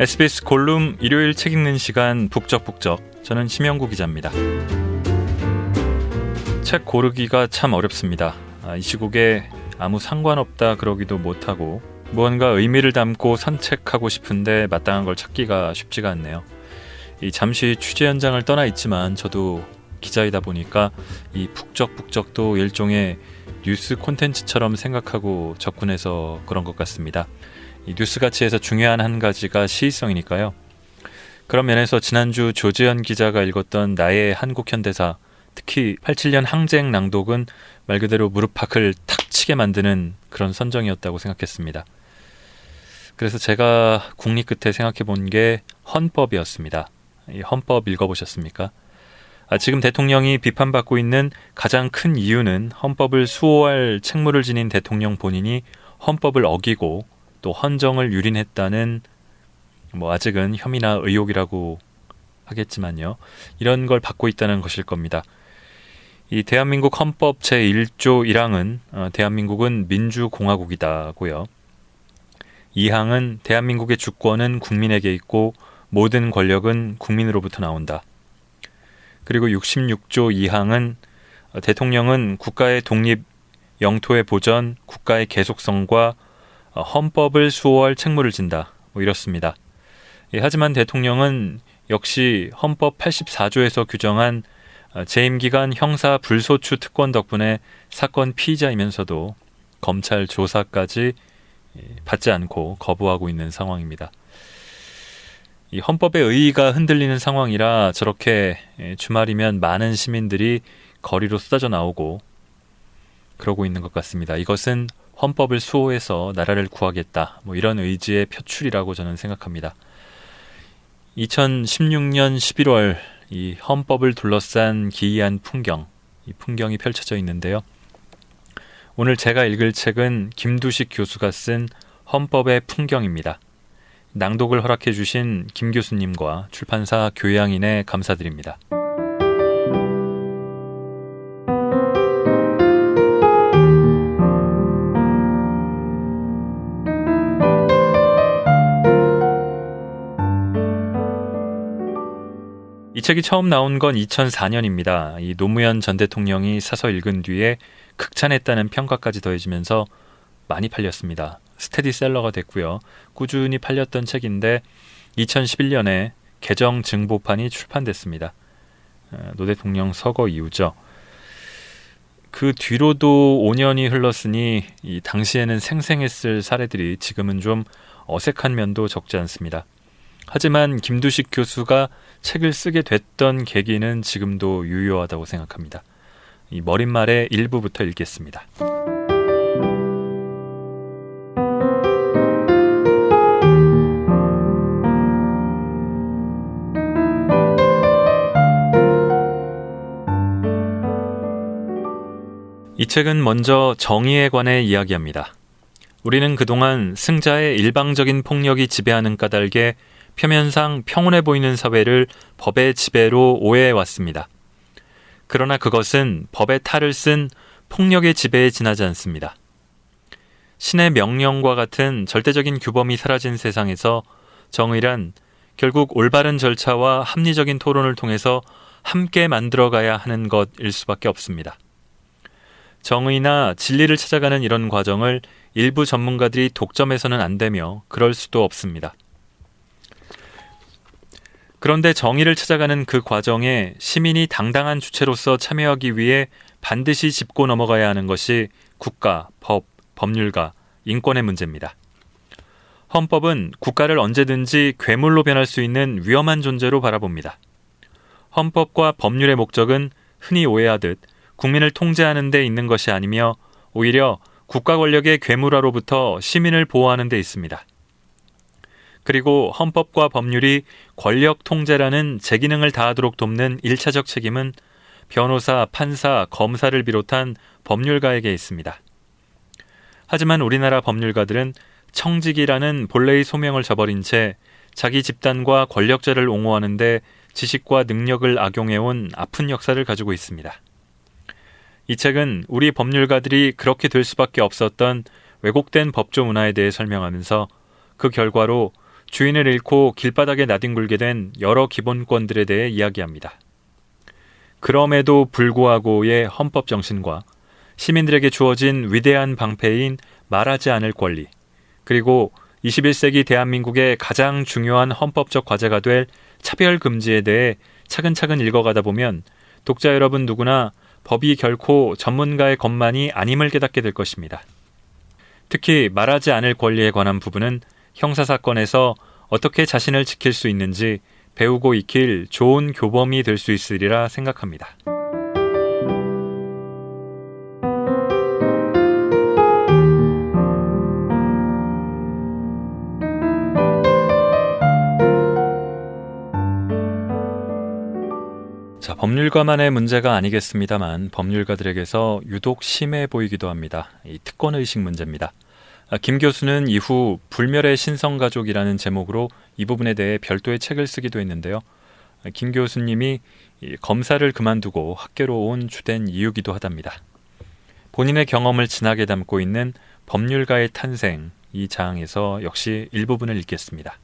SBS 골룸 일요일 책 읽는 시간 북적북적 저는 심영구 기자입니다. 책 고르기가 참 어렵습니다. 아, 이 시국에 아무 상관없다 그러기도 못하고 무언가 의미를 담고 산책하고 싶은데 마땅한 걸 찾기가 쉽지가 않네요. 이 잠시 취재 현장을 떠나 있지만 저도 기자이다 보니까 이 북적북적도 일종의 뉴스 콘텐츠처럼 생각하고 접근해서 그런 것 같습니다. 이 뉴스 가치에서 중요한 한 가지가 시의성이니까요. 그런 면에서 지난주 조지현 기자가 읽었던 나의 한국 현대사, 특히 87년 항쟁 낭독은 말 그대로 무릎팍을 탁 치게 만드는 그런 선정이었다고 생각했습니다. 그래서 제가 국립 끝에 생각해 본 게 헌법이었습니다. 이 헌법 읽어보셨습니까? 아, 지금 대통령이 비판받고 있는 가장 큰 이유는 헌법을 수호할 책무를 지닌 대통령 본인이 헌법을 어기고 또 헌정을 유린했다는 뭐 아직은 혐의나 의혹이라고 하겠지만요. 이런 걸 받고 있다는 것일 겁니다. 이 대한민국 헌법 제1조 1항은 어, 대한민국은 민주공화국이다고요. 2항은 대한민국의 주권은 국민에게 있고 모든 권력은 국민으로부터 나온다. 그리고 66조 2항은 대통령은 국가의 독립, 영토의 보전, 국가의 계속성과 어, 헌법을 수호할 책무를 진다. 뭐 이렇습니다. 예, 하지만 대통령은 역시 헌법 84조에서 규정한 어, 재임 기간 형사 불소추 특권 덕분에 사건 피의자이면서도 검찰 조사까지 예, 받지 않고 거부하고 있는 상황입니다. 이 헌법의 의의가 흔들리는 상황이라 저렇게 예, 주말이면 많은 시민들이 거리로 쏟아져 나오고 그러고 있는 것 같습니다. 이것은 헌법을 수호해서 나라를 구하겠다. 뭐 이런 의지의 표출이라고 저는 생각합니다. 2016년 11월 이 헌법을 둘러싼 기이한 풍경, 이 풍경이 펼쳐져 있는데요. 오늘 제가 읽을 책은 김두식 교수가 쓴 헌법의 풍경입니다. 낭독을 허락해 주신 김 교수님과 출판사 교양인에 감사드립니다. 이 책이 처음 나온 건 2004년입니다. 이 노무현 전 대통령이 사서 읽은 뒤에 극찬했다는 평가까지 더해지면서 많이 팔렸습니다. 스테디셀러가 됐고요. 꾸준히 팔렸던 책인데 2011년에 개정 증보판이 출판됐습니다. 어, 노 대통령 서거 이후죠. 그 뒤로도 5년이 흘렀으니 이 당시에는 생생했을 사례들이 지금은 좀 어색한 면도 적지 않습니다. 하지만 김두식 교수가 책을 쓰게 됐던 계기는 지금도 유효하다고 생각합니다. 이 머릿말의 일부부터 읽겠습니다. 이 책은 먼저 정의에 관해 이야기합니다. 우리는 그동안 승자의 일방적인 폭력이 지배하는 까닭에 표면상 평온해 보이는 사회를 법의 지배로 오해해 왔습니다. 그러나 그것은 법의 탈을 쓴 폭력의 지배에 지나지 않습니다. 신의 명령과 같은 절대적인 규범이 사라진 세상에서 정의란 결국 올바른 절차와 합리적인 토론을 통해서 함께 만들어가야 하는 것일 수밖에 없습니다. 정의나 진리를 찾아가는 이런 과정을 일부 전문가들이 독점해서는 안 되며 그럴 수도 없습니다. 그런데 정의를 찾아가는 그 과정에 시민이 당당한 주체로서 참여하기 위해 반드시 짚고 넘어가야 하는 것이 국가, 법, 법률과 인권의 문제입니다. 헌법은 국가를 언제든지 괴물로 변할 수 있는 위험한 존재로 바라봅니다. 헌법과 법률의 목적은 흔히 오해하듯 국민을 통제하는 데 있는 것이 아니며 오히려 국가 권력의 괴물화로부터 시민을 보호하는 데 있습니다. 그리고 헌법과 법률이 권력 통제라는 제 기능을 다하도록 돕는 일차적 책임은 변호사, 판사, 검사를 비롯한 법률가에게 있습니다. 하지만 우리나라 법률가들은 청직이라는 본래의 소명을 저버린 채 자기 집단과 권력자를 옹호하는데 지식과 능력을 악용해온 아픈 역사를 가지고 있습니다. 이 책은 우리 법률가들이 그렇게 될 수밖에 없었던 왜곡된 법조 문화에 대해 설명하면서 그 결과로 주인을 잃고 길바닥에 나뒹굴게 된 여러 기본권들에 대해 이야기합니다. 그럼에도 불구하고의 헌법 정신과 시민들에게 주어진 위대한 방패인 말하지 않을 권리, 그리고 21세기 대한민국의 가장 중요한 헌법적 과제가 될 차별 금지에 대해 차근차근 읽어가다 보면 독자 여러분 누구나 법이 결코 전문가의 것만이 아님을 깨닫게 될 것입니다. 특히 말하지 않을 권리에 관한 부분은 형사사건에서 어떻게 자신을 지킬 수 있는지 배우고 익힐 좋은 교범이 될 수 있으리라 생각합니다. 자, 법률가만의 문제가 아니겠습니다만 법률가들에게서 유독 심해 보이기도 합니다. 이 특권 의식 문제입니다. 아, 김 교수는 이후 불멸의 신성가족이라는 제목으로 이 부분에 대해 별도의 책을 쓰기도 했는데요. 아, 김 교수님이 검사를 그만두고 학교로 온 주된 이유기도 하답니다. 본인의 경험을 진하게 담고 있는 법률가의 탄생 이 장에서 역시 일부분을 읽겠습니다.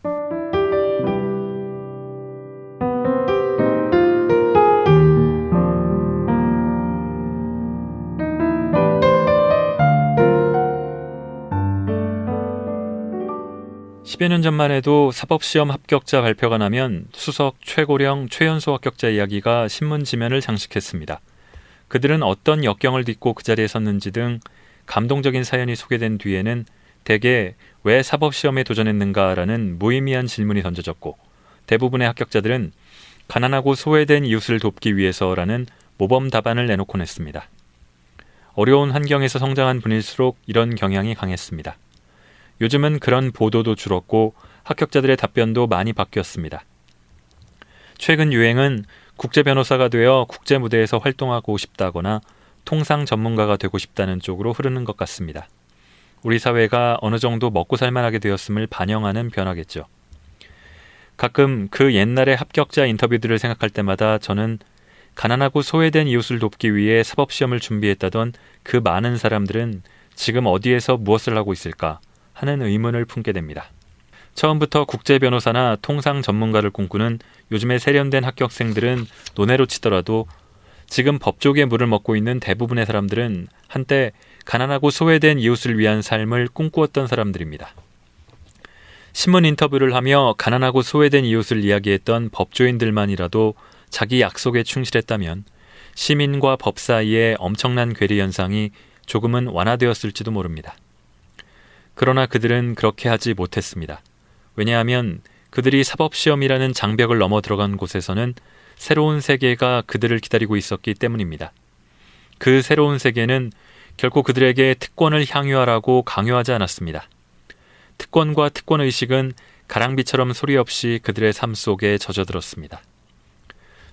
10여 년 전만 해도 사법시험 합격자 발표가 나면 수석, 최고령, 최연소 합격자 이야기가 신문 지면을 장식했습니다. 그들은 어떤 역경을 딛고 그 자리에 섰는지 등 감동적인 사연이 소개된 뒤에는 대개 왜 사법시험에 도전했는가라는 무의미한 질문이 던져졌고 대부분의 합격자들은 가난하고 소외된 이웃을 돕기 위해서라는 모범 답안을 내놓곤 했습니다. 어려운 환경에서 성장한 분일수록 이런 경향이 강했습니다. 요즘은 그런 보도도 줄었고 합격자들의 답변도 많이 바뀌었습니다. 최근 유행은 국제 변호사가 되어 국제 무대에서 활동하고 싶다거나 통상 전문가가 되고 싶다는 쪽으로 흐르는 것 같습니다. 우리 사회가 어느 정도 먹고 살만하게 되었음을 반영하는 변화겠죠. 가끔 그 옛날의 합격자 인터뷰들을 생각할 때마다 저는 가난하고 소외된 이웃을 돕기 위해 사법시험을 준비했다던 그 많은 사람들은 지금 어디에서 무엇을 하고 있을까 하는 의문을 품게 됩니다. 처음부터 국제 변호사나 통상 전문가를 꿈꾸는 요즘의 세련된 합격생들은 논외로 치더라도 지금 법조계 물을 먹고 있는 대부분의 사람들은 한때 가난하고 소외된 이웃을 위한 삶을 꿈꾸었던 사람들입니다. 신문 인터뷰를 하며 가난하고 소외된 이웃을 이야기했던 법조인들만이라도 자기 약속에 충실했다면 시민과 법 사이의 엄청난 괴리 현상이 조금은 완화되었을지도 모릅니다. 그러나 그들은 그렇게 하지 못했습니다. 왜냐하면 그들이 사법시험이라는 장벽을 넘어 들어간 곳에서는 새로운 세계가 그들을 기다리고 있었기 때문입니다. 그 새로운 세계는 결코 그들에게 특권을 향유하라고 강요하지 않았습니다. 특권과 특권의식은 가랑비처럼 소리 없이 그들의 삶 속에 젖어들었습니다.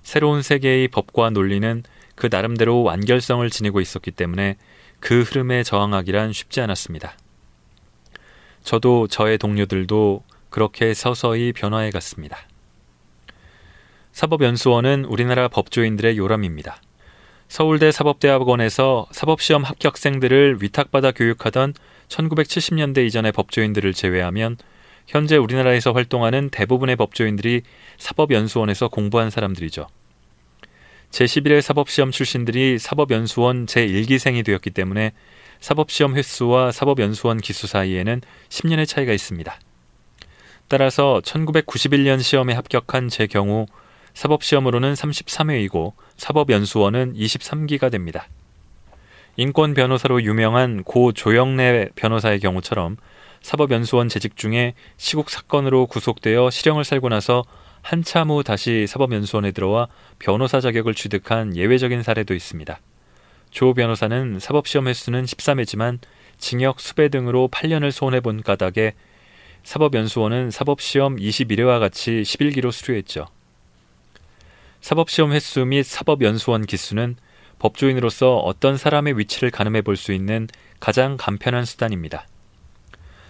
새로운 세계의 법과 논리는 그 나름대로 완결성을 지니고 있었기 때문에 그 흐름에 저항하기란 쉽지 않았습니다. 저도 저의 동료들도 그렇게 서서히 변화해 갔습니다. 사법연수원은 우리나라 법조인들의 요람입니다. 서울대 사법대학원에서 사법시험 합격생들을 위탁받아 교육하던 1970년대 이전의 법조인들을 제외하면 현재 우리나라에서 활동하는 대부분의 법조인들이 사법연수원에서 공부한 사람들이죠. 제11회 사법시험 출신들이 사법연수원 제1기생이 되었기 때문에 사법시험 횟수와 사법연수원 기수 사이에는 10년의 차이가 있습니다. 따라서 1991년 시험에 합격한 제 경우 사법시험으로는 33회이고 사법연수원은 23기가 됩니다. 인권 변호사로 유명한 고 조영래 변호사의 경우처럼 사법연수원 재직 중에 시국 사건으로 구속되어 실형을 살고 나서 한참 후 다시 사법연수원에 들어와 변호사 자격을 취득한 예외적인 사례도 있습니다. 조 변호사는 사법시험 횟수는 13회지만 징역 수배 등으로 8년을 손해본 까닭에 사법연수원은 사법시험 21회와 같이 11기로 수료했죠. 사법시험 횟수 및 사법연수원 기수는 법조인으로서 어떤 사람의 위치를 가늠해 볼 수 있는 가장 간편한 수단입니다.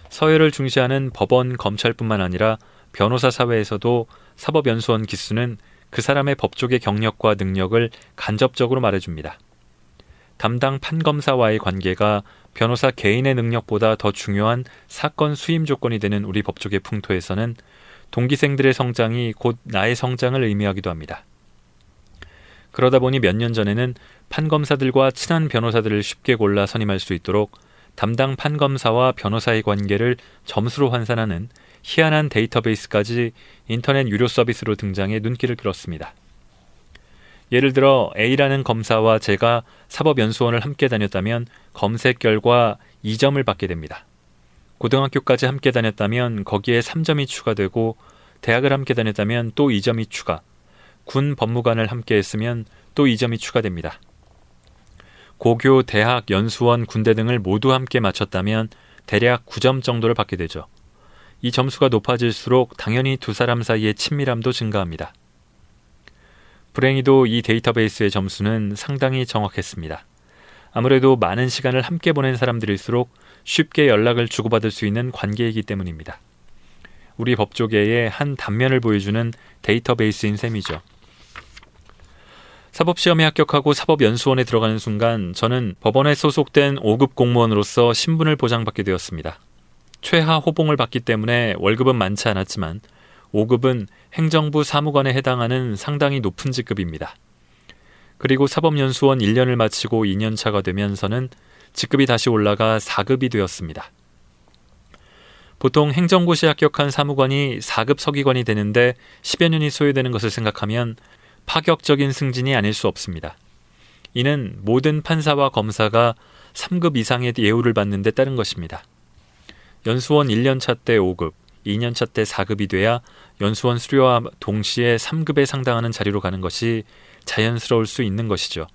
서열을 중시하는 법원, 검찰뿐만 아니라 변호사 사회에서도 사법연수원 기수는 그 사람의 법조계 경력과 능력을 간접적으로 말해줍니다. 담당 판검사와의 관계가 변호사 개인의 능력보다 더 중요한 사건 수임 조건이 되는 우리 법조계 풍토에서는 동기생들의 성장이 곧 나의 성장을 의미하기도 합니다. 그러다 보니 몇 년 전에는 판검사들과 친한 변호사들을 쉽게 골라 선임할 수 있도록 담당 판검사와 변호사의 관계를 점수로 환산하는 희한한 데이터베이스까지 인터넷 유료 서비스로 등장해 눈길을 끌었습니다. 예를 들어 A라는 검사와 제가 사법연수원을 함께 다녔다면 검색 결과 2점을 받게 됩니다. 고등학교까지 함께 다녔다면 거기에 3점이 추가되고 대학을 함께 다녔다면 또 2점이 추가, 군 법무관을 함께 했으면 또 2점이 추가됩니다. 고교, 대학, 연수원, 군대 등을 모두 함께 마쳤다면 대략 9점 정도를 받게 되죠. 이 점수가 높아질수록 당연히 두 사람 사이의 친밀함도 증가합니다. 불행히도 이 데이터베이스의 점수는 상당히 정확했습니다. 아무래도 많은 시간을 함께 보낸 사람들일수록 쉽게 연락을 주고받을 수 있는 관계이기 때문입니다. 우리 법조계의 한 단면을 보여주는 데이터베이스인 셈이죠. 사법시험에 합격하고 사법연수원에 들어가는 순간 저는 법원에 소속된 5급 공무원으로서 신분을 보장받게 되었습니다. 최하 호봉을 받기 때문에 월급은 많지 않았지만 5급은 행정부 사무관에 해당하는 상당히 높은 직급입니다. 그리고 사법연수원 1년을 마치고 2년차가 되면서는 직급이 다시 올라가 4급이 되었습니다. 보통 행정고시 합격한 사무관이 4급 서기관이 되는데 10여 년이 소요되는 것을 생각하면 파격적인 승진이 아닐 수 없습니다. 이는 모든 판사와 검사가 3급 이상의 예우를 받는 데 따른 것입니다. 연수원 1년차 때 5급, 2년차 때 4급이 돼야 연수원 수료와 동시에 3급에 상당하는 자리로 가는 것이 자연스러울 수 있는 것이죠.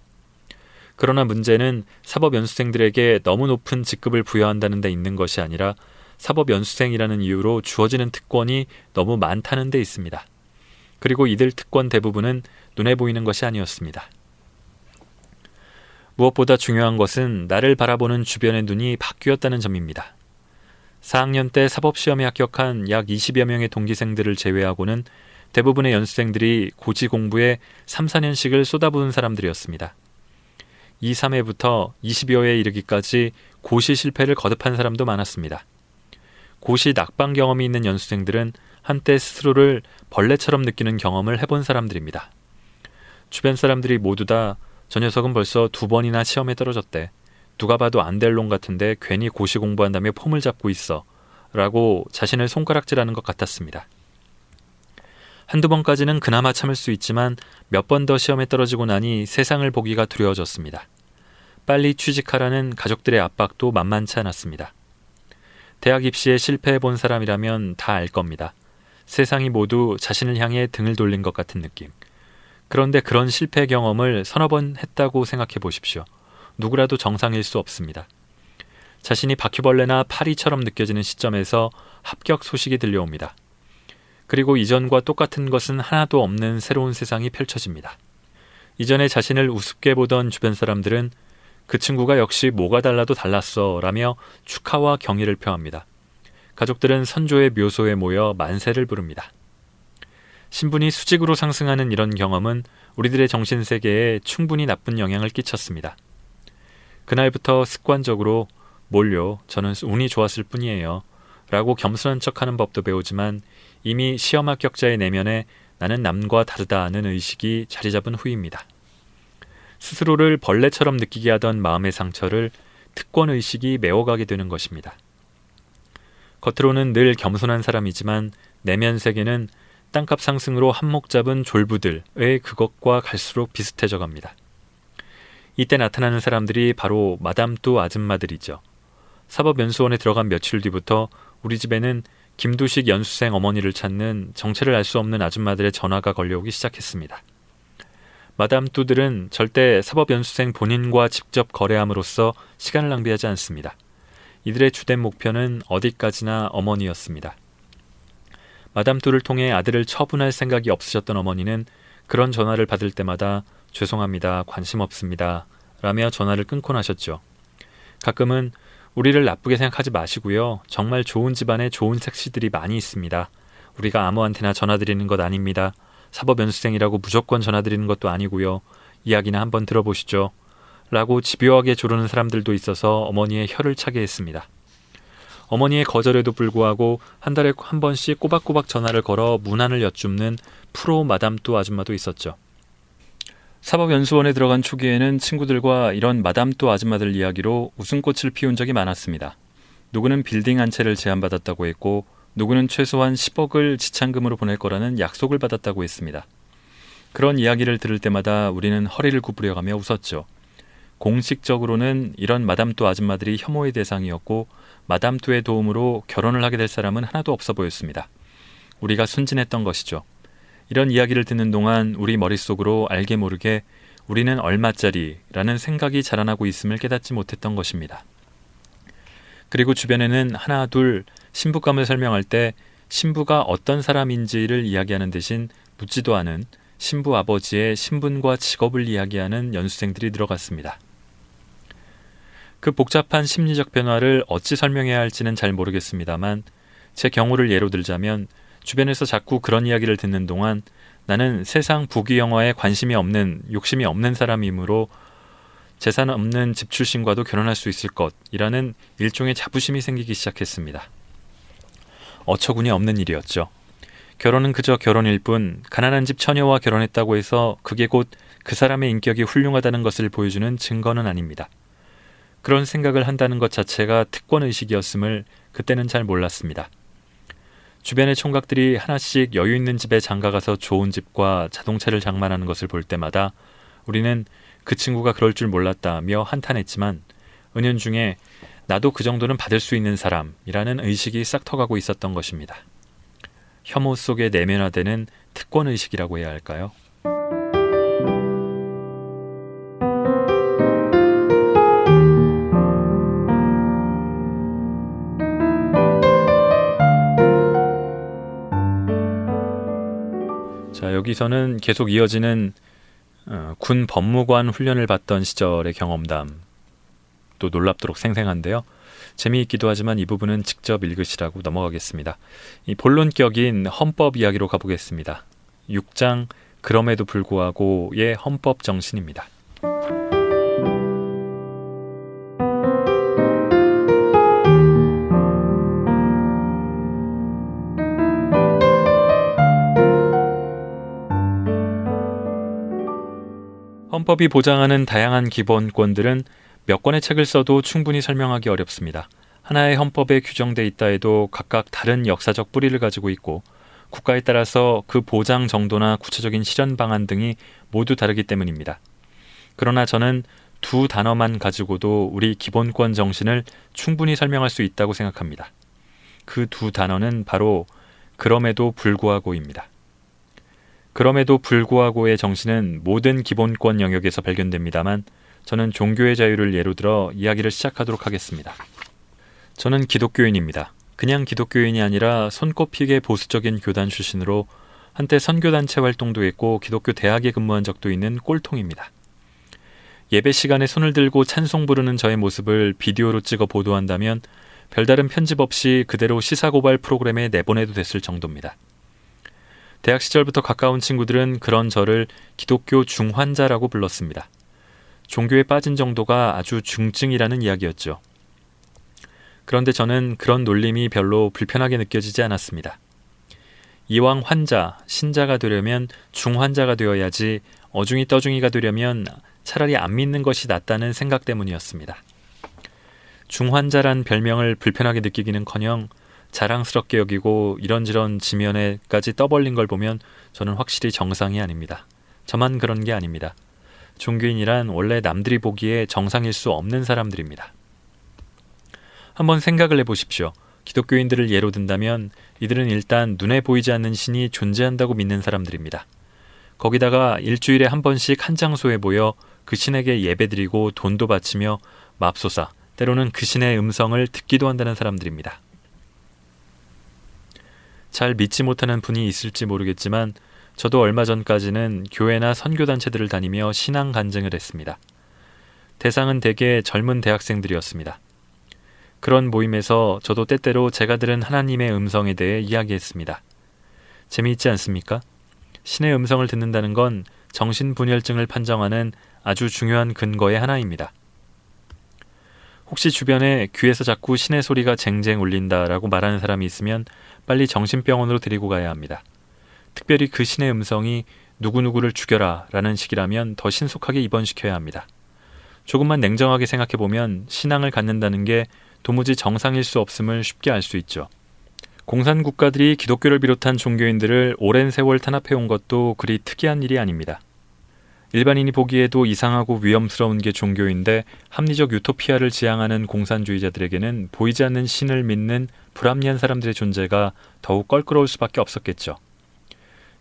그러나 문제는 사법 연수생들에게 너무 높은 직급을 부여한다는 데 있는 것이 아니라 사법 연수생이라는 이유로 주어지는 특권이 너무 많다는 데 있습니다. 그리고 이들 특권 대부분은 눈에 보이는 것이 아니었습니다. 무엇보다 중요한 것은 나를 바라보는 주변의 눈이 바뀌었다는 점입니다. 4학년 때 사법시험에 합격한 약 20여 명의 동기생들을 제외하고는 대부분의 연수생들이 고지 공부에 3, 4년씩을 쏟아부은 사람들이었습니다. 2, 3회부터 20여회에 이르기까지 고시 실패를 거듭한 사람도 많았습니다. 고시 낙방 경험이 있는 연수생들은 한때 스스로를 벌레처럼 느끼는 경험을 해본 사람들입니다. 주변 사람들이 모두 다 저 녀석은 벌써 두 번이나 시험에 떨어졌대. 누가 봐도 안 될 놈 같은데 괜히 고시 공부한다며 폼을 잡고 있어. 라고 자신을 손가락질하는 것 같았습니다. 한두 번까지는 그나마 참을 수 있지만 몇 번 더 시험에 떨어지고 나니 세상을 보기가 두려워졌습니다. 빨리 취직하라는 가족들의 압박도 만만치 않았습니다. 대학 입시에 실패해 본 사람이라면 다 알 겁니다. 세상이 모두 자신을 향해 등을 돌린 것 같은 느낌. 그런데 그런 실패 경험을 서너 번 했다고 생각해 보십시오. 누구라도 정상일 수 없습니다. 자신이 바퀴벌레나 파리처럼 느껴지는 시점에서 합격 소식이 들려옵니다. 그리고 이전과 똑같은 것은 하나도 없는 새로운 세상이 펼쳐집니다. 이전에 자신을 우습게 보던 주변 사람들은 그 친구가 역시 뭐가 달라도 달랐어 라며 축하와 경의를 표합니다. 가족들은 선조의 묘소에 모여 만세를 부릅니다. 신분이 수직으로 상승하는 이런 경험은 우리들의 정신세계에 충분히 나쁜 영향을 끼쳤습니다. 그날부터 습관적으로 몰려 저는 운이 좋았을 뿐이에요. 라고 겸손한 척하는 법도 배우지만 이미 시험 합격자의 내면에 나는 남과 다르다는 의식이 자리 잡은 후입니다. 스스로를 벌레처럼 느끼게 하던 마음의 상처를 특권 의식이 메워가게 되는 것입니다. 겉으로는 늘 겸손한 사람이지만 내면 세계는 땅값 상승으로 한몫 잡은 졸부들의 그것과 갈수록 비슷해져 갑니다. 이때 나타나는 사람들이 바로 마담뚜 아줌마들이죠. 사법연수원에 들어간 며칠 뒤부터 우리 집에는 김두식 연수생 어머니를 찾는 정체를 알 수 없는 아줌마들의 전화가 걸려오기 시작했습니다. 마담뚜들은 절대 사법연수생 본인과 직접 거래함으로써 시간을 낭비하지 않습니다. 이들의 주된 목표는 어디까지나 어머니였습니다. 마담 뚜를 통해 아들을 처분할 생각이 없으셨던 어머니는 그런 전화를 받을 때마다 죄송합니다. 관심 없습니다. 라며 전화를 끊곤 하셨죠. 가끔은 우리를 나쁘게 생각하지 마시고요. 정말 좋은 집안에 좋은 색시들이 많이 있습니다. 우리가 아무한테나 전화드리는 것 아닙니다. 사법 연수생이라고 무조건 전화드리는 것도 아니고요. 이야기나 한번 들어보시죠. 라고 집요하게 조르는 사람들도 있어서 어머니의 혀를 차게 했습니다. 어머니의 거절에도 불구하고 한 달에 한 번씩 꼬박꼬박 전화를 걸어 문안을 여쭙는 프로 마담 또 아줌마도 있었죠. 사법연수원에 들어간 초기에는 친구들과 이런 마담또 아줌마들 이야기로 웃음꽃을 피운 적이 많았습니다. 누구는 빌딩 한 채를 제안받았다고 했고 누구는 최소한 10억을 지참금으로 보낼 거라는 약속을 받았다고 했습니다. 그런 이야기를 들을 때마다 우리는 허리를 구부려가며 웃었죠. 공식적으로는 이런 마담또 아줌마들이 혐오의 대상이었고 마담또의 도움으로 결혼을 하게 될 사람은 하나도 없어 보였습니다. 우리가 순진했던 것이죠. 이런 이야기를 듣는 동안 우리 머릿속으로 알게 모르게 우리는 얼마짜리라는 생각이 자라나고 있음을 깨닫지 못했던 것입니다. 그리고 주변에는 하나 둘 신부감을 설명할 때 신부가 어떤 사람인지를 이야기하는 대신 묻지도 않은 신부 아버지의 신분과 직업을 이야기하는 연수생들이 들어갔습니다. 그 복잡한 심리적 변화를 어찌 설명해야 할지는 잘 모르겠습니다만 제 경우를 예로 들자면 주변에서 자꾸 그런 이야기를 듣는 동안 나는 세상 부귀 영화에 관심이 없는 욕심이 없는 사람이므로 재산 없는 집 출신과도 결혼할 수 있을 것이라는 일종의 자부심이 생기기 시작했습니다. 어처구니 없는 일이었죠. 결혼은 그저 결혼일 뿐 가난한 집 처녀와 결혼했다고 해서 그게 곧 그 사람의 인격이 훌륭하다는 것을 보여주는 증거는 아닙니다. 그런 생각을 한다는 것 자체가 특권 의식이었음을 그때는 잘 몰랐습니다. 주변의 총각들이 하나씩 여유 있는 집에 장가가서 좋은 집과 자동차를 장만하는 것을 볼 때마다 우리는 그 친구가 그럴 줄 몰랐다며 한탄했지만 은연중에 나도 그 정도는 받을 수 있는 사람이라는 의식이 싹 터가고 있었던 것입니다. 혐오 속에 내면화되는 특권 의식이라고 해야 할까요? 여기서는 계속 이어지는 어, 군 법무관 훈련을 받던 시절의 경험담 또 놀랍도록 생생한데요. 재미있기도 하지만 이 부분은 직접 읽으시라고 넘어가겠습니다. 이 본론격인 헌법 이야기로 가보겠습니다. 6장 그럼에도 불구하고의 헌법 정신입니다. 헌법이 보장하는 다양한 기본권들은 몇 권의 책을 써도 충분히 설명하기 어렵습니다. 하나의 헌법에 규정돼 있다 해도 각각 다른 역사적 뿌리를 가지고 있고 국가에 따라서 그 보장 정도나 구체적인 실현 방안 등이 모두 다르기 때문입니다. 그러나 저는 두 단어만 가지고도 우리 기본권 정신을 충분히 설명할 수 있다고 생각합니다. 그 두 단어는 바로 그럼에도 불구하고입니다. 그럼에도 불구하고의 정신은 모든 기본권 영역에서 발견됩니다만 저는 종교의 자유를 예로 들어 이야기를 시작하도록 하겠습니다. 저는 기독교인입니다. 그냥 기독교인이 아니라 손꼽히게 보수적인 교단 출신으로 한때 선교단체 활동도 했고 기독교 대학에 근무한 적도 있는 꼴통입니다. 예배 시간에 손을 들고 찬송 부르는 저의 모습을 비디오로 찍어 보도한다면 별다른 편집 없이 그대로 시사고발 프로그램에 내보내도 됐을 정도입니다. 대학 시절부터 가까운 친구들은 그런 저를 기독교 중환자라고 불렀습니다. 종교에 빠진 정도가 아주 중증이라는 이야기였죠. 그런데 저는 그런 놀림이 별로 불편하게 느껴지지 않았습니다. 이왕 환자, 신자가 되려면 중환자가 되어야지 어중이 떠중이가 되려면 차라리 안 믿는 것이 낫다는 생각 때문이었습니다. 중환자란 별명을 불편하게 느끼기는커녕 자랑스럽게 여기고 이런저런 지면에까지 떠벌린 걸 보면 저는 확실히 정상이 아닙니다. 저만 그런 게 아닙니다. 종교인이란 원래 남들이 보기에 정상일 수 없는 사람들입니다. 한번 생각을 해보십시오. 기독교인들을 예로 든다면 이들은 일단 눈에 보이지 않는 신이 존재한다고 믿는 사람들입니다. 거기다가 일주일에 한 번씩 한 장소에 모여 그 신에게 예배드리고 돈도 바치며 맙소사, 때로는 그 신의 음성을 듣기도 한다는 사람들입니다. 잘 믿지 못하는 분이 있을지 모르겠지만 저도 얼마 전까지는 교회나 선교단체들을 다니며 신앙 간증을 했습니다. 대상은 대개 젊은 대학생들이었습니다. 그런 모임에서 저도 때때로 제가 들은 하나님의 음성에 대해 이야기했습니다. 재미있지 않습니까? 신의 음성을 듣는다는 건 정신분열증을 판정하는 아주 중요한 근거의 하나입니다. 혹시 주변에 귀에서 자꾸 신의 소리가 쟁쟁 울린다라고 말하는 사람이 있으면 빨리 정신병원으로 데리고 가야 합니다. 특별히 그 신의 음성이 누구누구를 죽여라 라는 식이라면 더 신속하게 입원시켜야 합니다. 조금만 냉정하게 생각해보면 신앙을 갖는다는 게 도무지 정상일 수 없음을 쉽게 알 수 있죠. 공산 국가들이 기독교를 비롯한 종교인들을 오랜 세월 탄압해온 것도 그리 특이한 일이 아닙니다. 일반인이 보기에도 이상하고 위험스러운 게 종교인데 합리적 유토피아를 지향하는 공산주의자들에게는 보이지 않는 신을 믿는 불합리한 사람들의 존재가 더욱 껄끄러울 수밖에 없었겠죠.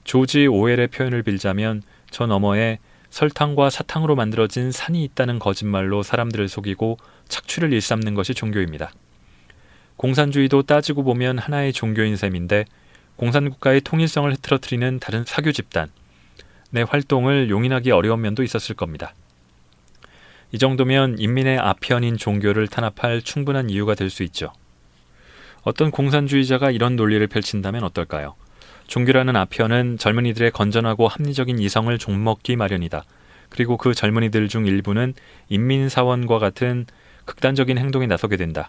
조지 오웰의 표현을 빌자면 저 너머에 설탕과 사탕으로 만들어진 산이 있다는 거짓말로 사람들을 속이고 착취를 일삼는 것이 종교입니다. 공산주의도 따지고 보면 하나의 종교인 셈인데 공산국가의 통일성을 흐트러뜨리는 다른 사교 집단, 내 활동을 용인하기 어려운 면도 있었을 겁니다. 이 정도면 인민의 아편인 종교를 탄압할 충분한 이유가 될 수 있죠. 어떤 공산주의자가 이런 논리를 펼친다면 어떨까요? 종교라는 아편은 젊은이들의 건전하고 합리적인 이성을 좀먹기 마련이다. 그리고 그 젊은이들 중 일부는 인민사원과 같은 극단적인 행동에 나서게 된다.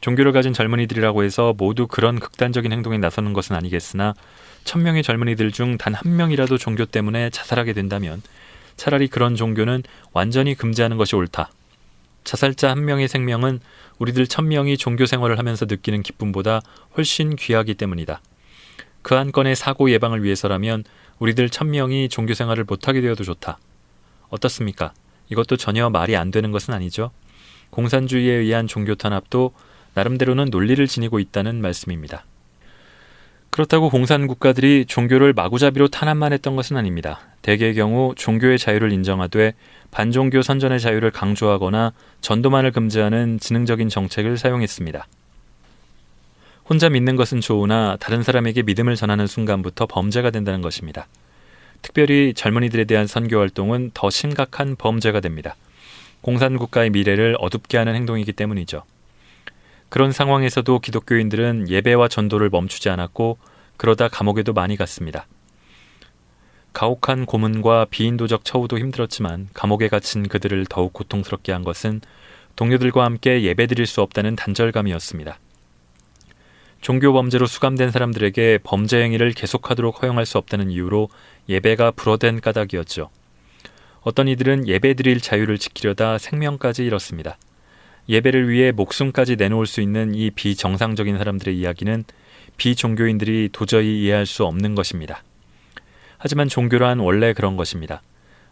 종교를 가진 젊은이들이라고 해서 모두 그런 극단적인 행동에 나서는 것은 아니겠으나 천명의 젊은이들 중 단 한 명이라도 종교 때문에 자살하게 된다면 차라리 그런 종교는 완전히 금지하는 것이 옳다. 자살자 한 명의 생명은 우리들 천명이 종교 생활을 하면서 느끼는 기쁨보다 훨씬 귀하기 때문이다. 그 한 건의 사고 예방을 위해서라면 우리들 천명이 종교 생활을 못하게 되어도 좋다. 어떻습니까? 이것도 전혀 말이 안 되는 것은 아니죠. 공산주의에 의한 종교 탄압도 나름대로는 논리를 지니고 있다는 말씀입니다. 그렇다고 공산 국가들이 종교를 마구잡이로 탄압만 했던 것은 아닙니다. 대개의 경우 종교의 자유를 인정하되 반종교 선전의 자유를 강조하거나 전도만을 금지하는 지능적인 정책을 사용했습니다. 혼자 믿는 것은 좋으나 다른 사람에게 믿음을 전하는 순간부터 범죄가 된다는 것입니다. 특별히 젊은이들에 대한 선교 활동은 더 심각한 범죄가 됩니다. 공산국가의 미래를 어둡게 하는 행동이기 때문이죠. 그런 상황에서도 기독교인들은 예배와 전도를 멈추지 않았고 그러다 감옥에도 많이 갔습니다. 가혹한 고문과 비인도적 처우도 힘들었지만 감옥에 갇힌 그들을 더욱 고통스럽게 한 것은 동료들과 함께 예배드릴 수 없다는 단절감이었습니다. 종교 범죄로 수감된 사람들에게 범죄 행위를 계속하도록 허용할 수 없다는 이유로 예배가 불어댄 까닭이었죠. 어떤 이들은 예배드릴 자유를 지키려다 생명까지 잃었습니다. 예배를 위해 목숨까지 내놓을 수 있는 이 비정상적인 사람들의 이야기는 비종교인들이 도저히 이해할 수 없는 것입니다. 하지만 종교란 원래 그런 것입니다.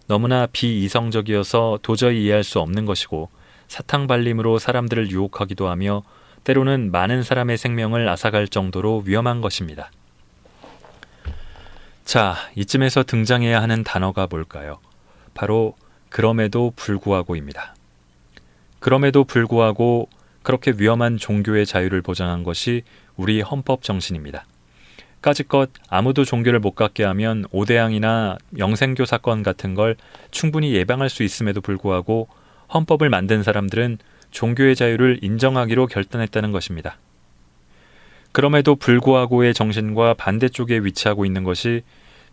너무나 비이성적이어서 도저히 이해할 수 없는 것이고 사탕 발림으로 사람들을 유혹하기도 하며 때로는 많은 사람의 생명을 앗아갈 정도로 위험한 것입니다. 자, 이쯤에서 등장해야 하는 단어가 뭘까요? 바로 그럼에도 불구하고입니다. 그럼에도 불구하고 그렇게 위험한 종교의 자유를 보장한 것이 우리 헌법 정신입니다. 까짓것 아무도 종교를 못 갖게 하면 오대양이나 영생교 사건 같은 걸 충분히 예방할 수 있음에도 불구하고 헌법을 만든 사람들은 종교의 자유를 인정하기로 결단했다는 것입니다. 그럼에도 불구하고의 정신과 반대쪽에 위치하고 있는 것이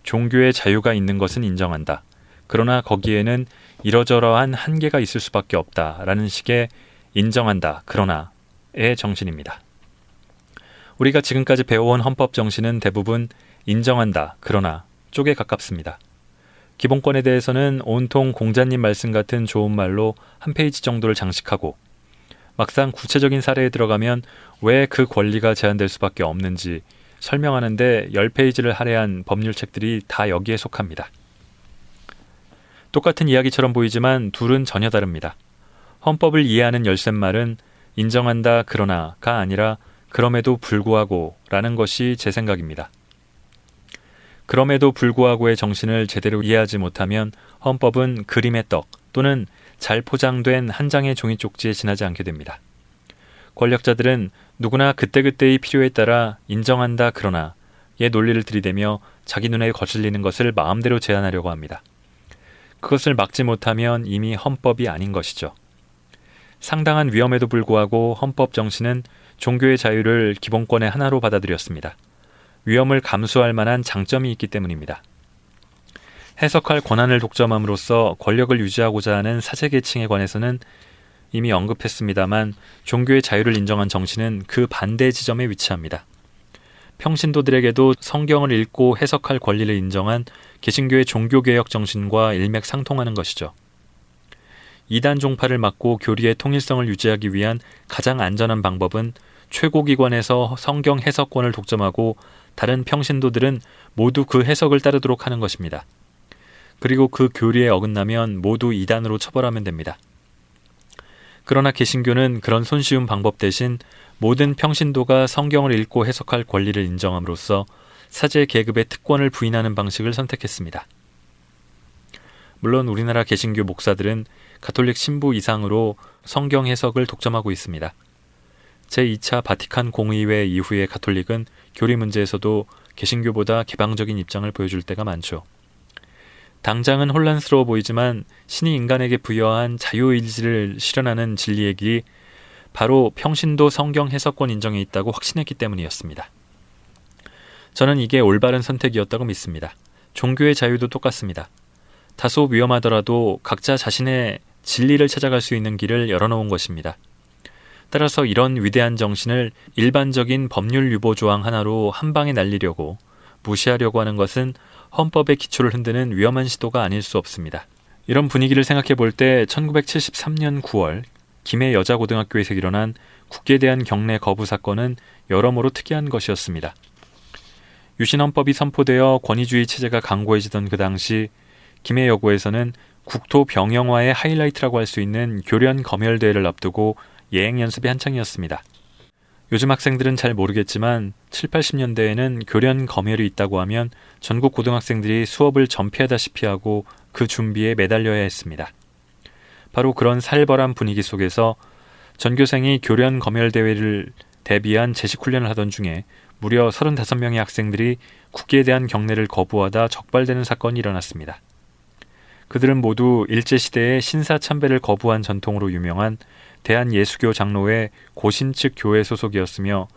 종교의 자유가 있는 것은 인정한다. 그러나 거기에는 이러저러한 한계가 있을 수밖에 없다라는 식의 인정한다. 그러나의 정신입니다. 우리가 지금까지 배워온 헌법 정신은 대부분 인정한다. 그러나 쪽에 가깝습니다. 기본권에 대해서는 온통 공자님 말씀 같은 좋은 말로 한 페이지 정도를 장식하고 막상 구체적인 사례에 들어가면 왜 그 권리가 제한될 수밖에 없는지 설명하는데 10페이지를 할애한 법률책들이 다 여기에 속합니다. 똑같은 이야기처럼 보이지만 둘은 전혀 다릅니다. 헌법을 이해하는 열쇠말은 인정한다 그러나가 아니라 그럼에도 불구하고 라는 것이 제 생각입니다. 그럼에도 불구하고의 정신을 제대로 이해하지 못하면 헌법은 그림의 떡 또는 잘 포장된 한 장의 종이 쪽지에 지나지 않게 됩니다. 권력자들은 누구나 그때그때의 필요에 따라 인정한다 그러나 의 논리를 들이대며 자기 눈에 거슬리는 것을 마음대로 제한하려고 합니다. 그것을 막지 못하면 이미 헌법이 아닌 것이죠. 상당한 위험에도 불구하고 헌법 정신은 종교의 자유를 기본권의 하나로 받아들였습니다. 위험을 감수할 만한 장점이 있기 때문입니다. 해석할 권한을 독점함으로써 권력을 유지하고자 하는 사제 계층에 관해서는 이미 언급했습니다만 종교의 자유를 인정한 정신은 그 반대 지점에 위치합니다. 평신도들에게도 성경을 읽고 해석할 권리를 인정한 개신교의 종교개혁 정신과 일맥상통하는 것이죠. 이단 종파를 막고 교리의 통일성을 유지하기 위한 가장 안전한 방법은 최고기관에서 성경 해석권을 독점하고 다른 평신도들은 모두 그 해석을 따르도록 하는 것입니다. 그리고 그 교리에 어긋나면 모두 이단으로 처벌하면 됩니다. 그러나 개신교는 그런 손쉬운 방법 대신 모든 평신도가 성경을 읽고 해석할 권리를 인정함으로써 사제 계급의 특권을 부인하는 방식을 선택했습니다. 물론 우리나라 개신교 목사들은 가톨릭 신부 이상으로 성경 해석을 독점하고 있습니다. 제2차 바티칸 공의회 이후의 가톨릭은 교리 문제에서도 개신교보다 개방적인 입장을 보여줄 때가 많죠. 당장은 혼란스러워 보이지만 신이 인간에게 부여한 자유의지를 실현하는 진리의 길이 바로 평신도 성경 해석권 인정에 있다고 확신했기 때문이었습니다. 저는 이게 올바른 선택이었다고 믿습니다. 종교의 자유도 똑같습니다. 다소 위험하더라도 각자 자신의 진리를 찾아갈 수 있는 길을 열어놓은 것입니다. 따라서 이런 위대한 정신을 일반적인 법률 유보 조항 하나로 한 방에 날리려고 무시하려고 하는 것은 헌법의 기초를 흔드는 위험한 시도가 아닐 수 없습니다. 이런 분위기를 생각해 볼 때 1973년 9월 김해 여자고등학교에서 일어난 국기에 대한 경례 거부 사건은 여러모로 특이한 것이었습니다. 유신헌법이 선포되어 권위주의 체제가 강고해지던 그 당시 김해 여고에서는 국토 병영화의 하이라이트라고 할 수 있는 교련 검열대회를 앞두고 예행 연습이 한창이었습니다. 요즘 학생들은 잘 모르겠지만 7, 80년대에는 교련 검열이 있다고 하면 전국 고등학생들이 수업을 전피하다시피 하고 그 준비에 매달려야 했습니다. 바로 그런 살벌한 분위기 속에서 전교생이 교련 검열 대회를 대비한 제식 훈련을 하던 중에 무려 35명의 학생들이 국기에 대한 경례를 거부하다 적발되는 사건이 일어났습니다. 그들은 모두 일제시대에 신사참배를 거부한 전통으로 유명한 대한예수교 장로회 고신 측 교회 소속이었으며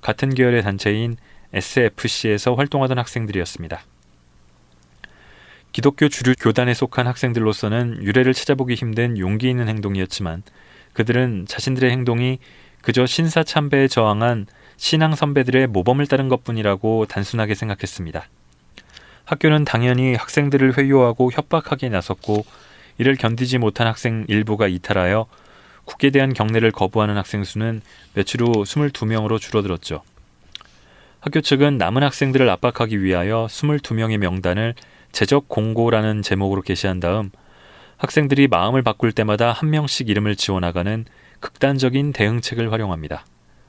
같은 계열의 단체인 SFC에서 활동하던 학생들이었습니다. 기독교 주류 교단에 속한 학생들로서는 유래를 찾아보기 힘든 용기 있는 행동이었지만 그들은 자신들의 행동이 그저 신사 참배에 저항한 신앙 선배들의 모범을 따른 것뿐이라고 단순하게 생각했습니다. 학교는 당연히 학생들을 회유하고 협박하기에 나섰고 이를 견디지 못한 학생 일부가 이탈하여 국기에 대한 경례를 거부하는 학생 수는 며칠 후 22명으로 줄어들었죠. 학교 측은 남은 학생들을 압박하기 위하여 22명의 명단을 제적 공고라는 제목으로 게시한 다음 학생들이 마음을 바꿀 때마다 한 명씩 이름을 지워나가는 극단적인 대응책을 활용합니다.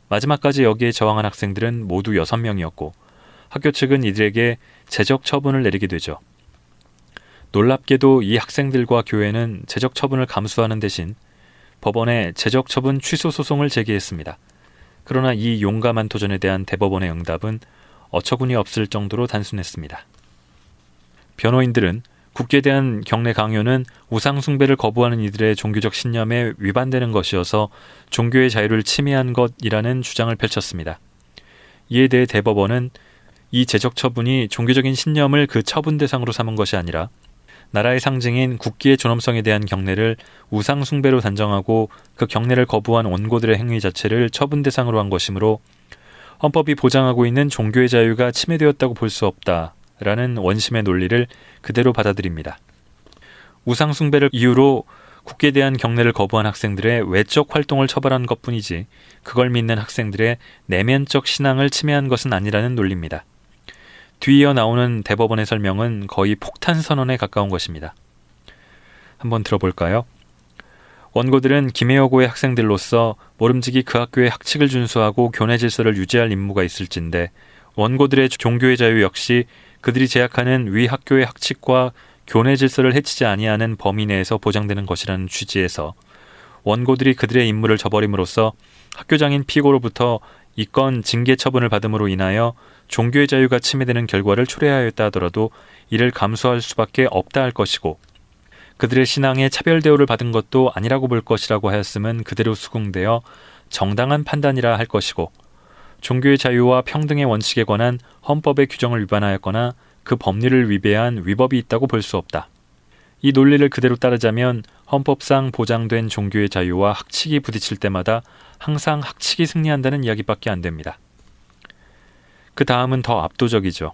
마지막까지 여기에 저항한 학생들은 모두 6명이었고 학교 측은 이들에게 제적 처분을 내리게 되죠. 놀랍게도 이 학생들과 교회는 제적 처분을 감수하는 대신 법원에 제적 처분 취소 소송을 제기했습니다. 그러나 이 용감한 도전에 대한 대법원의 응답은 어처구니 없을 정도로 단순했습니다. 변호인들은 국기에 대한 경례 강요는 우상 숭배를 거부하는 이들의 종교적 신념에 위반되는 것이어서 종교의 자유를 침해한 것이라는 주장을 펼쳤습니다. 이에 대해 대법원은 이 제적 처분이 종교적인 신념을 그 처분 대상으로 삼은 것이 아니라 나라의 상징인 국기의 존엄성에 대한 경례를 우상 숭배로 단정하고 그 경례를 거부한 원고들의 행위 자체를 처분 대상으로 한 것이므로 헌법이 보장하고 있는 종교의 자유가 침해되었다고 볼 수 없다라는 원심의 논리를 그대로 받아들입니다. 우상 숭배를 이유로 국기에 대한 경례를 거부한 학생들의 외적 활동을 처벌한 것뿐이지 그걸 믿는 학생들의 내면적 신앙을 침해한 것은 아니라는 논리입니다. 뒤이어 나오는 대법원의 설명은 거의 폭탄 선언에 가까운 것입니다. 한번 들어볼까요? 원고들은 김해여고의 학생들로서 모름지기 그 학교의 학칙을 준수하고 교내 질서를 유지할 임무가 있을진데 원고들의 종교의 자유 역시 그들이 제약하는 위 학교의 학칙과 교내 질서를 해치지 아니하는 범위 내에서 보장되는 것이라는 취지에서 원고들이 그들의 임무를 저버림으로써 학교장인 피고로부터 이건 징계 처분을 받음으로 인하여 종교의 자유가 침해되는 결과를 초래하였다 하더라도 이를 감수할 수밖에 없다 할 것이고 그들의 신앙에 차별 대우를 받은 것도 아니라고 볼 것이라고 하였음은 그대로 수긍되어 정당한 판단이라 할 것이고 종교의 자유와 평등의 원칙에 관한 헌법의 규정을 위반하였거나 그 법률을 위배한 위법이 있다고 볼 수 없다. 이 논리를 그대로 따르자면 헌법상 보장된 종교의 자유와 학칙이 부딪힐 때마다 항상 학칙이 승리한다는 이야기밖에 안 됩니다. 그 다음은 더 압도적이죠.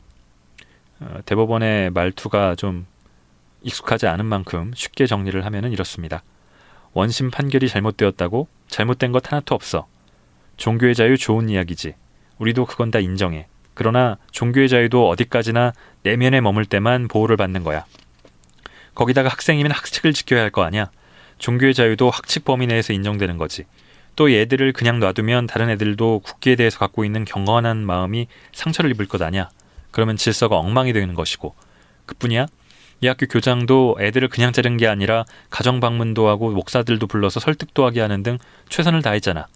어, 대법원의 말투가 좀 익숙하지 않은 만큼 쉽게 정리를 하면 이렇습니다. 원심 판결이 잘못되었다고 잘못된 것 하나도 없어. 종교의 자유 좋은 이야기지. 우리도 그건 다 인정해. 그러나 종교의 자유도 어디까지나 내면에 머물 때만 보호를 받는 거야. 거기다가 학생이면 학칙을 지켜야 할 거 아니야. 종교의 자유도 학칙 범위 내에서 인정되는 거지. 또 얘들을 그냥 놔두면 다른 애들도 국기에 대해서 갖고 있는 경건한 마음이 상처를 입을 것 아니야. 그러면 질서가 엉망이 되는 것이고. 그뿐이야? 이 학교 교장도 애들을 그냥 자른 게 아니라 가정 방문도 하고 목사들도 불러서 설득도 하게 하는 등 최선을 다했잖아.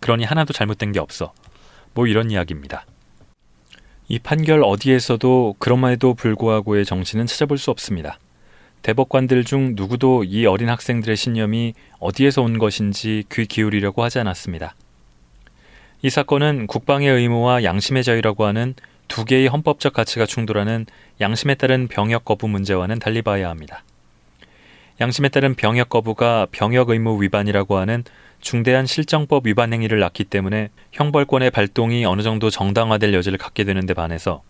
그러니 하나도 잘못된 게 없어. 뭐 이런 이야기입니다. 이 판결 어디에서도 그럼에도 불구하고의 정신은 찾아볼 수 없습니다. 대법관들 중 누구도 이 어린 학생들의 신념이 어디에서 온 것인지 귀 기울이려고 하지 않았습니다. 이 사건은 국방의 의무와 양심의 자유라고 하는 두 개의 헌법적 가치가 충돌하는 양심에 따른 병역 거부 문제와는 달리 봐야 합니다. 양심에 따른 병역 거부가 병역 의무 위반이라고 하는 중대한 실정법 위반 행위를 낳기 때문에 형벌권의 발동이 어느 정도 정당화될 여지를 갖게 되는데 반해서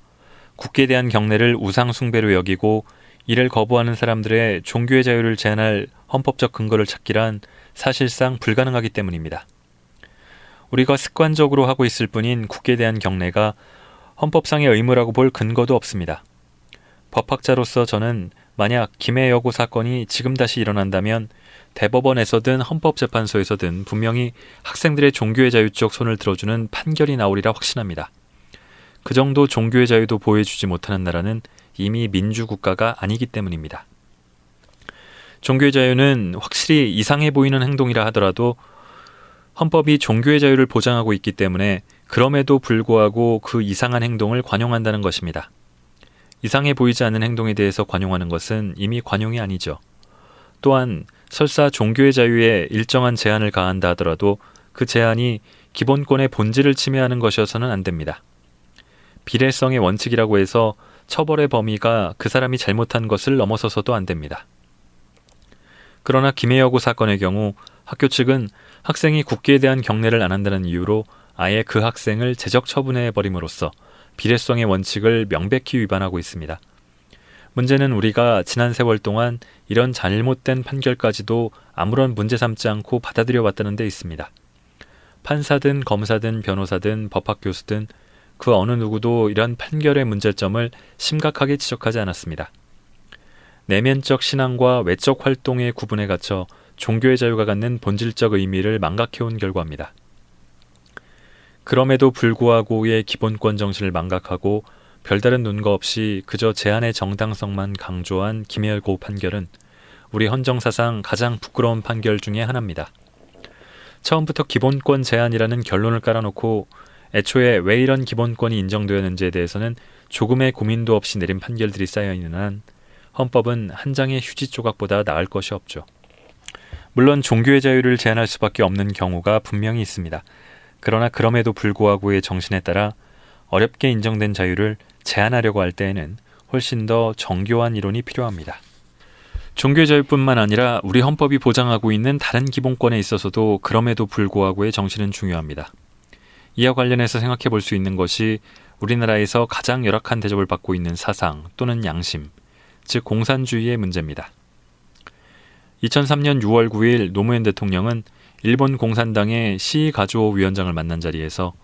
국기에 대한 경례를 우상 숭배로 여기고 이를 거부하는 사람들의 종교의 자유를 제한할 헌법적 근거를 찾기란 사실상 불가능하기 때문입니다. 우리가 습관적으로 하고 있을 뿐인 국기에 대한 경례가 헌법상의 의무라고 볼 근거도 없습니다. 법학자로서 저는 만약 김해 여고 사건이 지금 다시 일어난다면 대법원에서든 헌법재판소에서든 분명히 학생들의 종교의 자유 쪽 손을 들어주는 판결이 나오리라 확신합니다. 그 정도 종교의 자유도 보여주지 못하는 나라는 이미 민주국가가 아니기 때문입니다. 종교의 자유는 확실히 이상해 보이는 행동이라 하더라도 헌법이 종교의 자유를 보장하고 있기 때문에 그럼에도 불구하고 그 이상한 행동을 관용한다는 것입니다. 이상해 보이지 않는 행동에 대해서 관용하는 것은 이미 관용이 아니죠. 또한 설사 종교의 자유에 일정한 제한을 가한다 하더라도 그 제한이 기본권의 본질을 침해하는 것이어서는 안 됩니다. 비례성의 원칙이라고 해서 처벌의 범위가 그 사람이 잘못한 것을 넘어서서도 안 됩니다. 그러나 김해여고 사건의 경우 학교 측은 학생이 국기에 대한 경례를 안 한다는 이유로 아예 그 학생을 제적 처분해 버림으로써 비례성의 원칙을 명백히 위반하고 있습니다. 문제는 우리가 지난 세월 동안 이런 잘못된 판결까지도 아무런 문제 삼지 않고 받아들여 왔다는 데 있습니다. 판사든 검사든 변호사든 법학 교수든 그 어느 누구도 이런 판결의 문제점을 심각하게 지적하지 않았습니다. 내면적 신앙과 외적 활동의 구분에 갇혀 종교의 자유가 갖는 본질적 의미를 망각해온 결과입니다. 그럼에도 불구하고의 기본권 정신을 망각하고 별다른 눈거 없이 그저 제한의 정당성만 강조한 김혜열 고 판결은 우리 헌정사상 가장 부끄러운 판결 중의 하나입니다. 처음부터 기본권 제한이라는 결론을 깔아놓고 애초에 왜 이런 기본권이 인정되었는지에 대해서는 조금의 고민도 없이 내린 판결들이 쌓여 있는 한 헌법은 한 장의 휴지 조각보다 나을 것이 없죠. 물론 종교의 자유를 제한할 수밖에 없는 경우가 분명히 있습니다. 그러나 그럼에도 불구하고의 정신에 따라 어렵게 인정된 자유를 제한하려고 할 때에는 훨씬 더 정교한 이론이 필요합니다. 종교 자유뿐만 아니라 우리 헌법이 보장하고 있는 다른 기본권에 있어서도 그럼에도 불구하고의 정신은 중요합니다. 이와 관련해서 생각해 볼 수 있는 것이 우리나라에서 가장 열악한 대접을 받고 있는 사상 또는 양심, 즉 공산주의의 문제입니다. 2003년 6월 9일 노무현 대통령은 일본 공산당의 시가주오 위원장을 만난 자리에서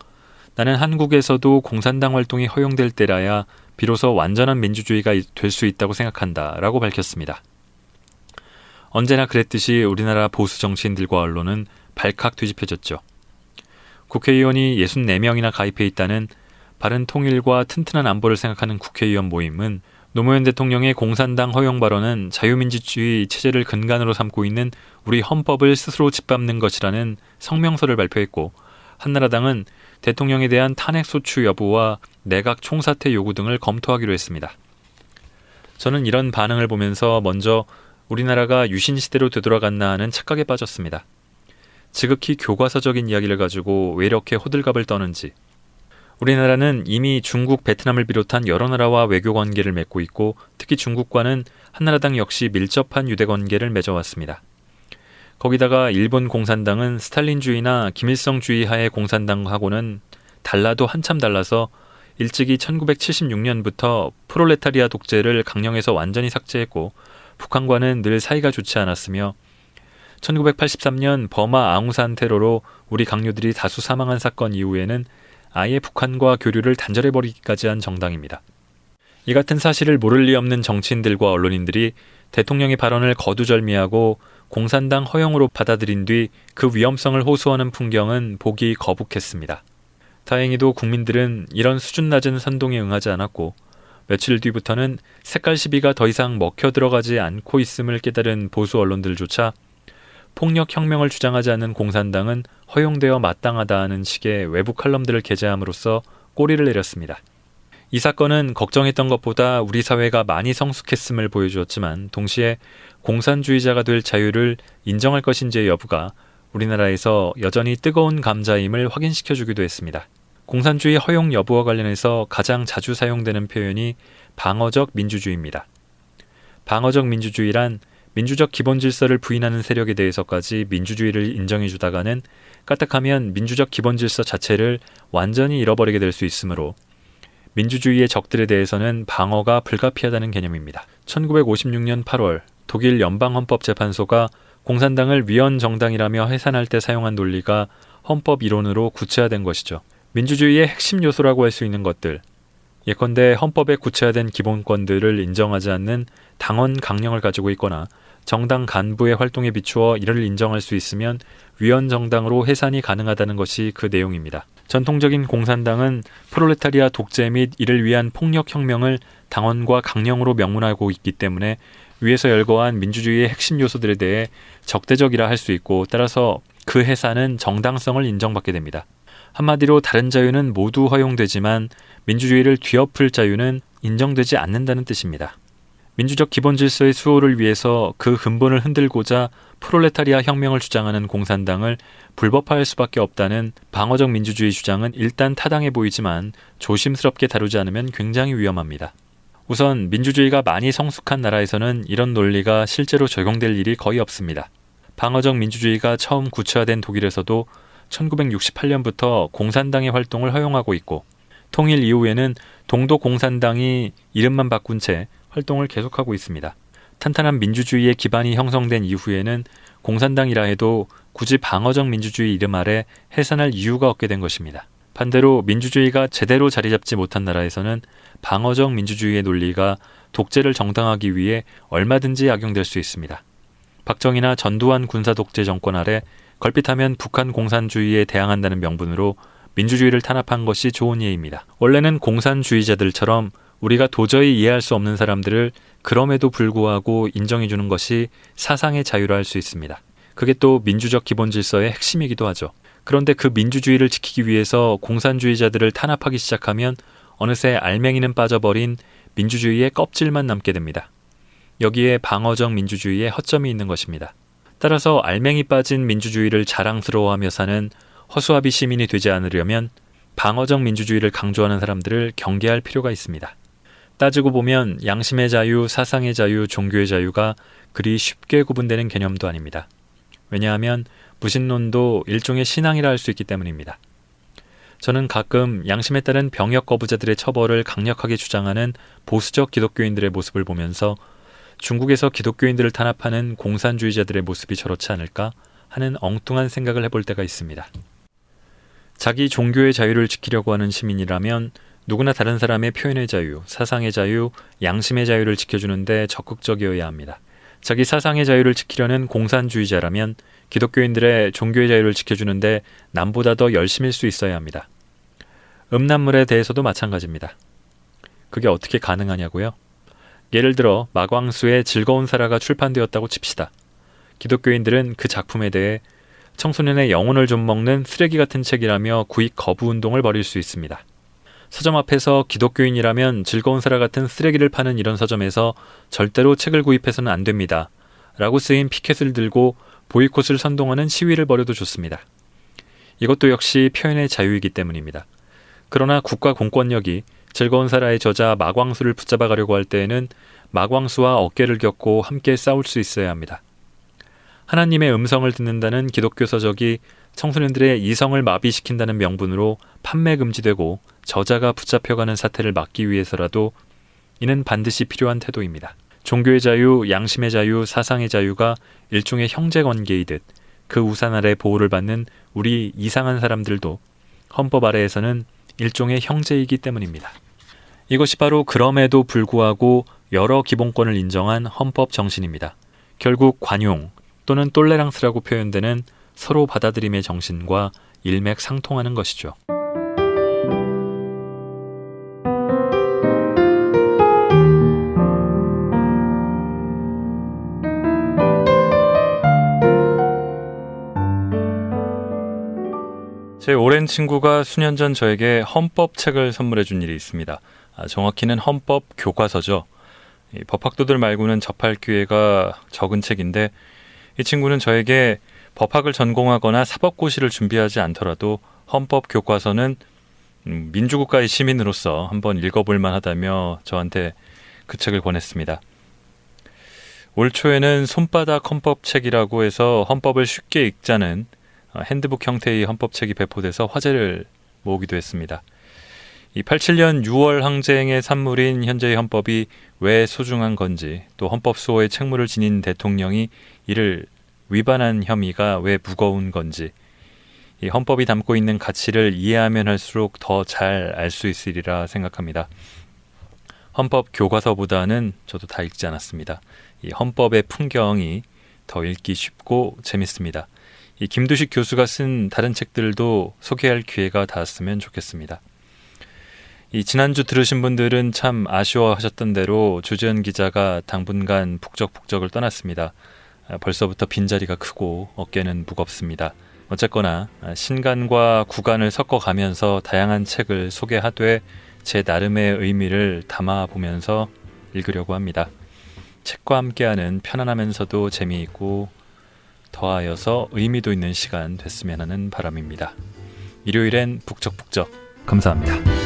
나는 한국에서도 공산당 활동이 허용될 때라야 비로소 완전한 민주주의가 될 수 있다고 생각한다 라고 밝혔습니다. 언제나 그랬듯이 우리나라 보수 정치인들과 언론은 발칵 뒤집혀졌죠. 국회의원이 64명이나 가입해 있다는 바른 통일과 튼튼한 안보를 생각하는 국회의원 모임은 노무현 대통령의 공산당 허용 발언은 자유민주주의 체제를 근간으로 삼고 있는 우리 헌법을 스스로 짓밟는 것이라는 성명서를 발표했고 한나라당은 대통령에 대한 탄핵 소추 여부와 내각 총사퇴 요구 등을 검토하기로 했습니다. 저는 이런 반응을 보면서 먼저 우리나라가 유신 시대로 되돌아갔나 하는 착각에 빠졌습니다. 지극히 교과서적인 이야기를 가지고 왜 이렇게 호들갑을 떠는지 우리나라는 이미 중국, 베트남을 비롯한 여러 나라와 외교 관계를 맺고 있고 특히 중국과는 한나라당 역시 밀접한 유대 관계를 맺어왔습니다. 거기다가 일본 공산당은 스탈린주의나 김일성주의 하의 공산당하고는 달라도 한참 달라서 일찍이 1976년부터 프롤레타리아 독재를 강령에서 완전히 삭제했고 북한과는 늘 사이가 좋지 않았으며 1983년 버마 앙우산 테러로 우리 강요들이 다수 사망한 사건 이후에는 아예 북한과 교류를 단절해버리기까지 한 정당입니다. 이 같은 사실을 모를 리 없는 정치인들과 언론인들이 대통령의 발언을 거두절미하고 공산당 허용으로 받아들인 뒤 그 위험성을 호소하는 풍경은 보기 거북했습니다. 다행히도 국민들은 이런 수준 낮은 선동에 응하지 않았고 며칠 뒤부터는 색깔 시비가 더 이상 먹혀 들어가지 않고 있음을 깨달은 보수 언론들조차 폭력 혁명을 주장하지 않는 공산당은 허용되어 마땅하다는 식의 외부 칼럼들을 게재함으로써 꼬리를 내렸습니다. 이 사건은 걱정했던 것보다 우리 사회가 많이 성숙했음을 보여주었지만 동시에 공산주의자가 될 자유를 인정할 것인지의 여부가 우리나라에서 여전히 뜨거운 감자임을 확인시켜 주기도 했습니다. 공산주의 허용 여부와 관련해서 가장 자주 사용되는 표현이 방어적 민주주의입니다. 방어적 민주주의란 민주적 기본 질서를 부인하는 세력에 대해서까지 민주주의를 인정해 주다가는 까딱하면 민주적 기본 질서 자체를 완전히 잃어버리게 될 수 있으므로 민주주의의 적들에 대해서는 방어가 불가피하다는 개념입니다. 1956년 8월 독일 연방헌법재판소가 공산당을 위헌 정당이라며 해산할 때 사용한 논리가 헌법 이론으로 구체화된 것이죠. 민주주의의 핵심 요소라고 할 수 있는 것들, 예컨대 헌법에 구체화된 기본권들을 인정하지 않는 당원 강령을 가지고 있거나 정당 간부의 활동에 비추어 이를 인정할 수 있으면 위헌 정당으로 해산이 가능하다는 것이 그 내용입니다. 전통적인 공산당은 프롤레타리아 독재 및 이를 위한 폭력 혁명을 당원과 강령으로 명문하고 있기 때문에 위에서 열거한 민주주의의 핵심 요소들에 대해 적대적이라 할 수 있고 따라서 그 해산은 정당성을 인정받게 됩니다. 한마디로 다른 자유는 모두 허용되지만 민주주의를 뒤엎을 자유는 인정되지 않는다는 뜻입니다. 민주적 기본 질서의 수호를 위해서 그 근본을 흔들고자 프롤레타리아 혁명을 주장하는 공산당을 불법화할 수밖에 없다는 방어적 민주주의 주장은 일단 타당해 보이지만 조심스럽게 다루지 않으면 굉장히 위험합니다. 우선 민주주의가 많이 성숙한 나라에서는 이런 논리가 실제로 적용될 일이 거의 없습니다. 방어적 민주주의가 처음 구체화된 독일에서도 1968년부터 공산당의 활동을 허용하고 있고 통일 이후에는 동독 공산당이 이름만 바꾼 채 활동을 계속하고 있습니다. 탄탄한 민주주의의 기반이 형성된 이후에는 공산당이라 해도 굳이 방어적 민주주의 이름 아래 해산할 이유가 없게 된 것입니다. 반대로 민주주의가 제대로 자리 잡지 못한 나라에서는 방어적 민주주의의 논리가 독재를 정당하기 위해 얼마든지 악용될 수 있습니다. 박정희나 전두환 군사 독재 정권 아래 걸핏하면 북한 공산주의에 대항한다는 명분으로 민주주의를 탄압한 것이 좋은 예입니다. 원래는 공산주의자들처럼 우리가 도저히 이해할 수 없는 사람들을 그럼에도 불구하고 인정해 주는 것이 사상의 자유라 할 수 있습니다. 그게 또 민주적 기본 질서의 핵심이기도 하죠. 그런데 그 민주주의를 지키기 위해서 공산주의자들을 탄압하기 시작하면 어느새 알맹이는 빠져버린 민주주의의 껍질만 남게 됩니다. 여기에 방어적 민주주의의 허점이 있는 것입니다. 따라서 알맹이 빠진 민주주의를 자랑스러워하며 사는 허수아비 시민이 되지 않으려면 방어적 민주주의를 강조하는 사람들을 경계할 필요가 있습니다. 따지고 보면 양심의 자유, 사상의 자유, 종교의 자유가 그리 쉽게 구분되는 개념도 아닙니다. 왜냐하면 무신론도 일종의 신앙이라 할 수 있기 때문입니다. 저는 가끔 양심에 따른 병역 거부자들의 처벌을 강력하게 주장하는 보수적 기독교인들의 모습을 보면서 중국에서 기독교인들을 탄압하는 공산주의자들의 모습이 저렇지 않을까 하는 엉뚱한 생각을 해볼 때가 있습니다. 자기 종교의 자유를 지키려고 하는 시민이라면 누구나 다른 사람의 표현의 자유, 사상의 자유, 양심의 자유를 지켜주는데 적극적이어야 합니다. 자기 사상의 자유를 지키려는 공산주의자라면 기독교인들의 종교의 자유를 지켜주는데 남보다 더 열심일 수 있어야 합니다. 음란물에 대해서도 마찬가지입니다. 그게 어떻게 가능하냐고요? 예를 들어 마광수의 즐거운 사라가 출판되었다고 칩시다. 기독교인들은 그 작품에 대해 청소년의 영혼을 좀 먹는 쓰레기 같은 책이라며 구입 거부 운동을 벌일 수 있습니다. 서점 앞에서 기독교인이라면 즐거운 사라 같은 쓰레기를 파는 이런 서점에서 절대로 책을 구입해서는 안 됩니다. 라고 쓰인 피켓을 들고 보이콧을 선동하는 시위를 벌여도 좋습니다. 이것도 역시 표현의 자유이기 때문입니다. 그러나 국가 공권력이 즐거운 사라의 저자 마광수를 붙잡아 가려고 할 때에는 마광수와 어깨를 겹고 함께 싸울 수 있어야 합니다. 하나님의 음성을 듣는다는 기독교 서적이 청소년들의 이성을 마비시킨다는 명분으로 판매 금지되고 저자가 붙잡혀가는 사태를 막기 위해서라도 이는 반드시 필요한 태도입니다. 종교의 자유, 양심의 자유, 사상의 자유가 일종의 형제 관계이듯 그 우산 아래 보호를 받는 우리 이상한 사람들도 헌법 아래에서는 일종의 형제이기 때문입니다. 이것이 바로 그럼에도 불구하고 여러 기본권을 인정한 헌법 정신입니다. 결국 관용 또는 똘레랑스라고 표현되는 서로 받아들임의 정신과 일맥상통하는 것이죠. 제 오랜 친구가 수년 전 저에게 헌법 책을 선물해 준 일이 있습니다. 아, 정확히는 헌법 교과서죠. 법학도들 말고는 접할 기회가 적은 책인데 이 친구는 저에게 법학을 전공하거나 사법고시를 준비하지 않더라도 헌법 교과서는 음, 민주국가의 시민으로서 한번 읽어볼 만하다며 저한테 그 책을 권했습니다. 올 초에는 손바닥 헌법책이라고 해서 헌법을 쉽게 읽자는 어, 핸드북 형태의 헌법책이 배포돼서 화제를 모으기도 했습니다. 이 87년 6월 항쟁의 산물인 현재의 헌법이 왜 소중한 건지 또 헌법 수호의 책무를 지닌 대통령이 이를 위반한 혐의가 왜 무거운 건지 이 헌법이 담고 있는 가치를 이해하면 할수록 더 잘 알 수 있으리라 생각합니다. 헌법 교과서보다는 저도 다 읽지 않았습니다. 이 헌법의 풍경이 더 읽기 쉽고 재밌습니다. 이 김두식 교수가 쓴 다른 책들도 소개할 기회가 닿았으면 좋겠습니다. 이 지난주 들으신 분들은 참 아쉬워하셨던 대로 조지현 기자가 당분간 북적북적을 떠났습니다. 아, 벌써부터 빈자리가 크고 어깨는 무겁습니다. 어쨌거나 아, 신간과 구간을 섞어가면서 다양한 책을 소개하되 제 나름의 의미를 담아보면서 읽으려고 합니다. 책과 함께하는 편안하면서도 재미있고 더하여서 의미도 있는 시간 됐으면 하는 바람입니다. 일요일엔 북적북적 감사합니다.